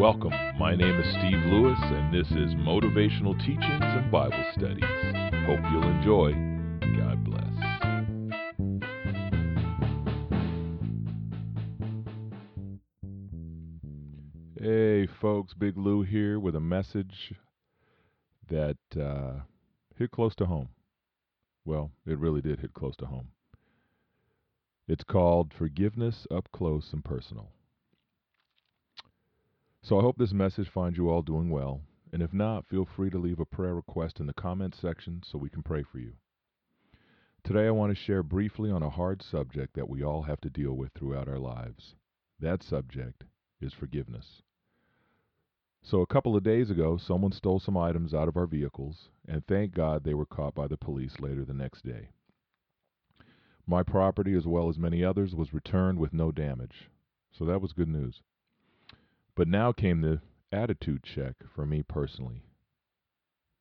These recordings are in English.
Welcome. My name is Steve Lewis, and this is Motivational Teachings and Bible Studies. Hope you'll enjoy. God bless. Hey, folks, Big Lou here with a message that uh, hit close to home. Well, it really did hit close to home. It's called Forgiveness Up Close and Personal. So I hope this message finds you all doing well, and if not, feel free to leave a prayer request in the comments section so we can pray for you. Today I want to share briefly on a hard subject that we all have to deal with throughout our lives. That subject is forgiveness. So a couple of days ago, someone stole some items out of our vehicles, and thank God they were caught by the police later the next day. My property, as well as many others, was returned with no damage, so that was good news. But now came the attitude check for me personally.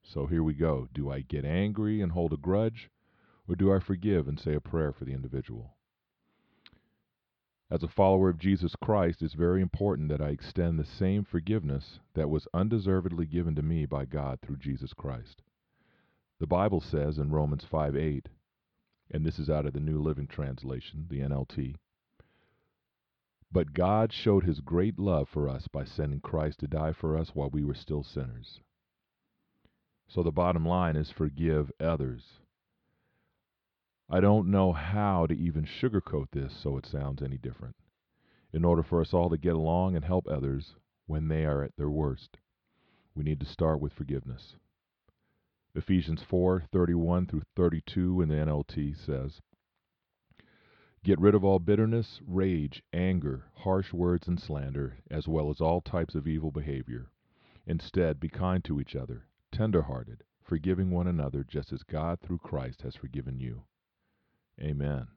So here we go. Do I get angry and hold a grudge, or do I forgive and say a prayer for the individual? As a follower of Jesus Christ, it's very important that I extend the same forgiveness that was undeservedly given to me by God through Jesus Christ. The Bible says in Romans 5 8, and this is out of the New Living Translation, the NLT, but God showed his great love for us by sending Christ to die for us while we were still sinners. So the bottom line is forgive others. I don't know how to even sugarcoat this so it sounds any different. In order for us all to get along and help others when they are at their worst, we need to start with forgiveness. Ephesians 4:31 through 32 in the NLT says, Get rid of all bitterness, rage, anger, harsh words, and slander, as well as all types of evil behavior. Instead, be kind to each other, tender hearted, forgiving one another, just as God through Christ has forgiven you. Amen.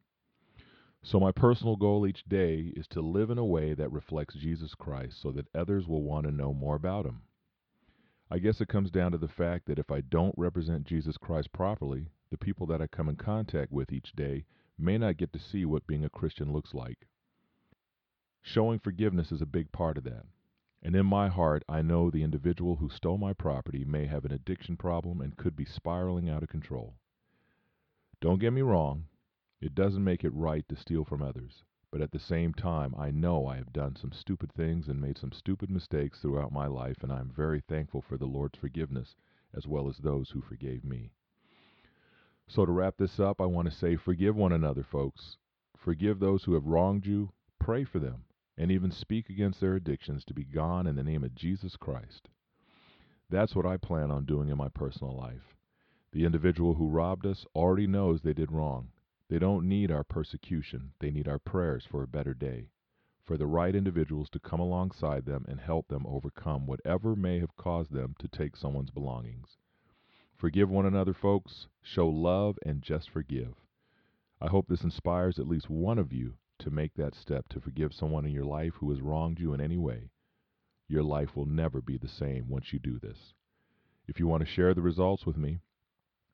So, my personal goal each day is to live in a way that reflects Jesus Christ so that others will want to know more about him. I guess it comes down to the fact that if I don't represent Jesus Christ properly, the people that I come in contact with each day may not get to see what being a Christian looks like. Showing forgiveness is a big part of that. And in my heart, I know the individual who stole my property may have an addiction problem and could be spiraling out of control. Don't get me wrong, it doesn't make it right to steal from others. But at the same time, I know I have done some stupid things and made some stupid mistakes throughout my life, and I am very thankful for the Lord's forgiveness as well as those who forgave me. So, to wrap this up, I want to say forgive one another, folks. Forgive those who have wronged you, pray for them, and even speak against their addictions to be gone in the name of Jesus Christ. That's what I plan on doing in my personal life. The individual who robbed us already knows they did wrong. They don't need our persecution, they need our prayers for a better day, for the right individuals to come alongside them and help them overcome whatever may have caused them to take someone's belongings. Forgive one another, folks. Show love and just forgive. I hope this inspires at least one of you to make that step to forgive someone in your life who has wronged you in any way. Your life will never be the same once you do this. If you want to share the results with me,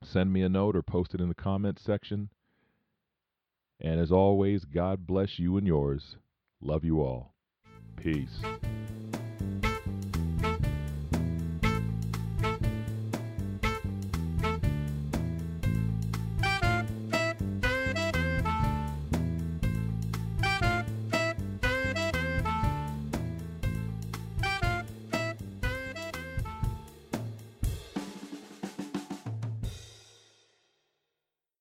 send me a note or post it in the comments section. And as always, God bless you and yours. Love you all. Peace.